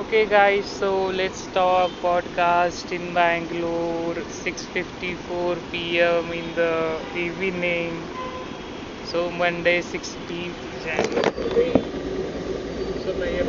Okay, guys, so let's talk podcast in Bangalore, 6:54 p.m. in the evening. So Monday, 16th January. So मैं ये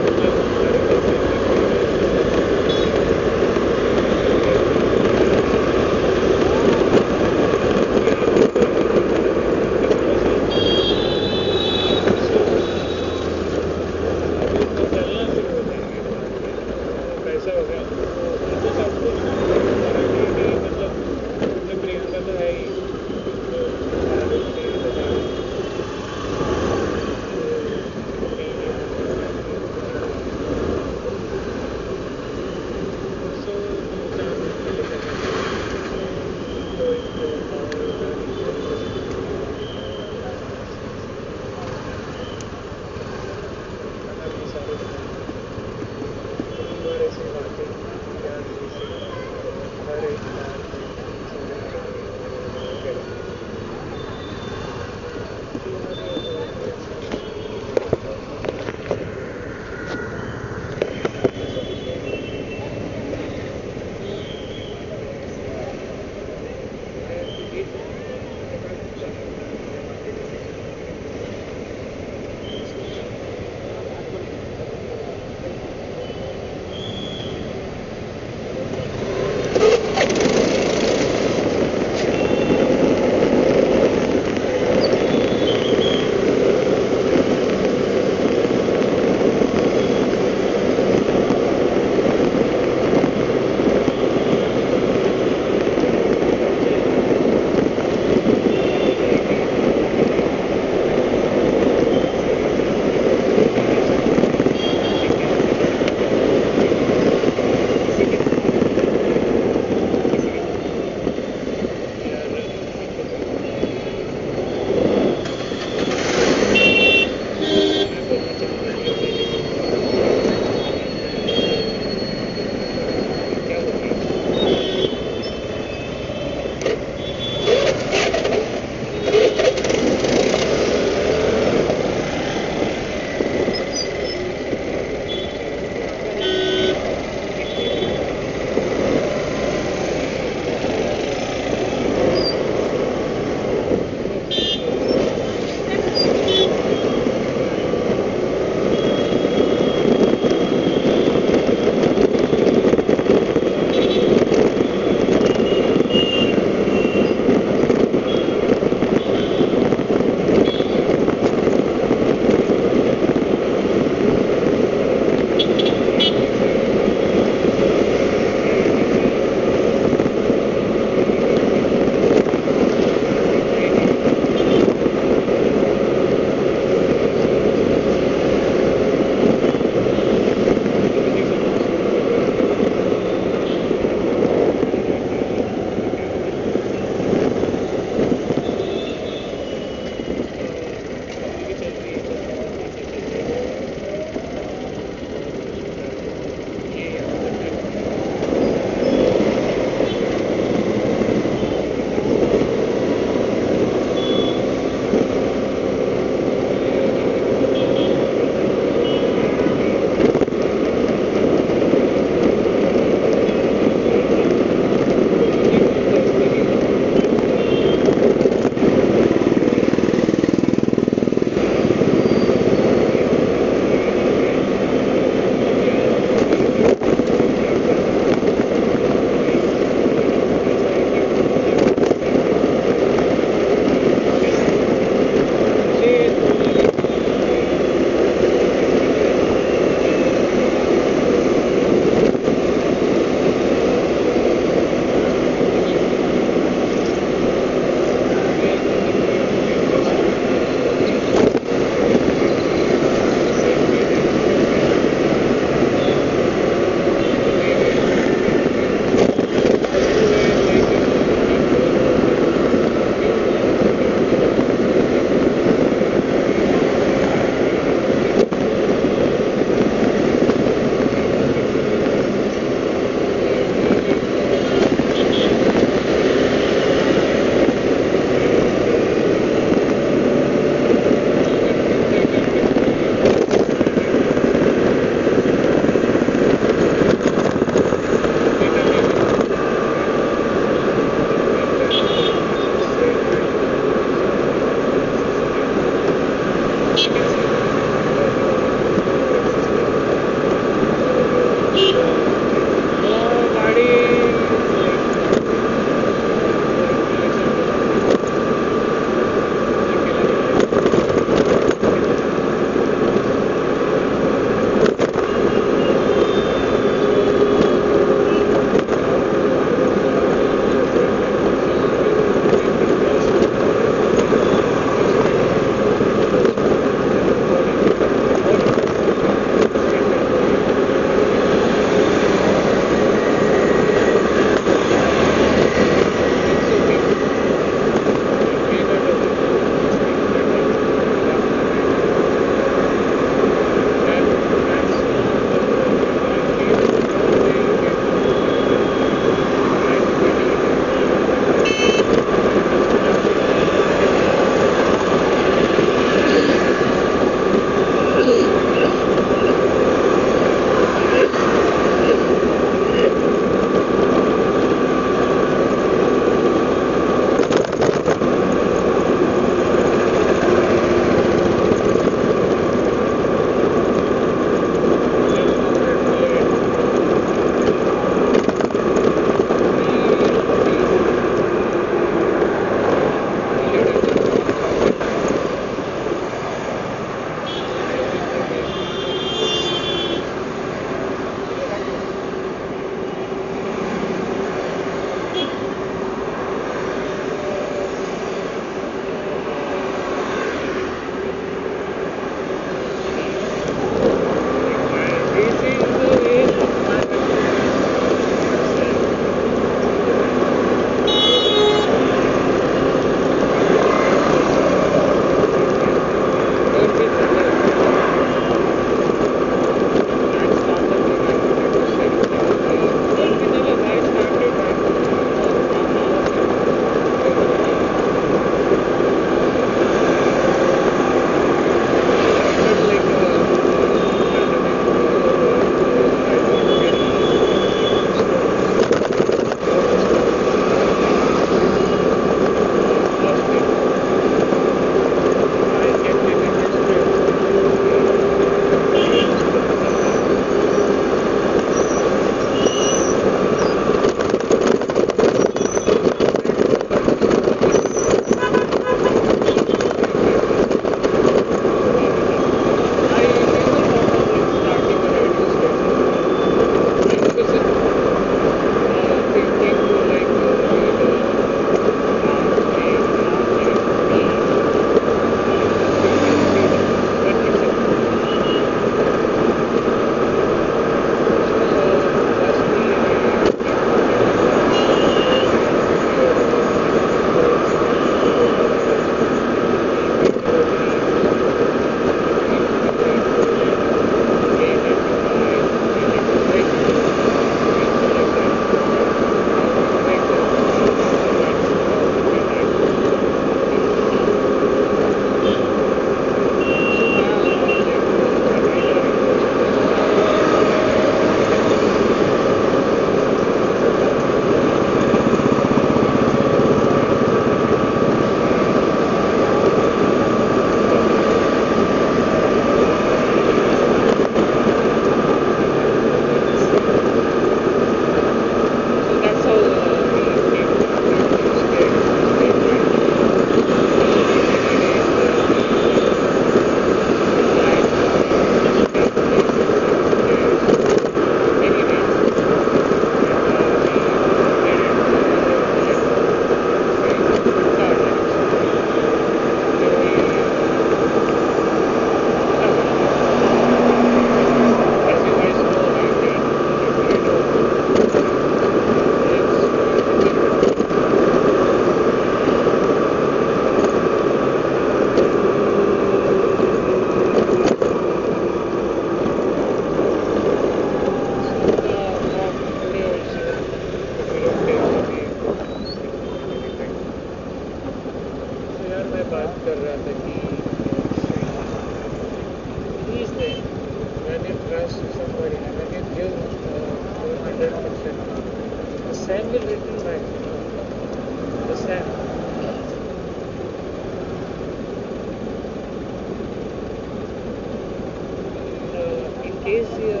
Uh,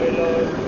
I,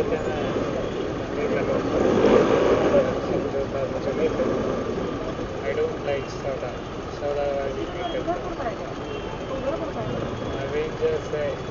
I don't like soda. Soda I will just say.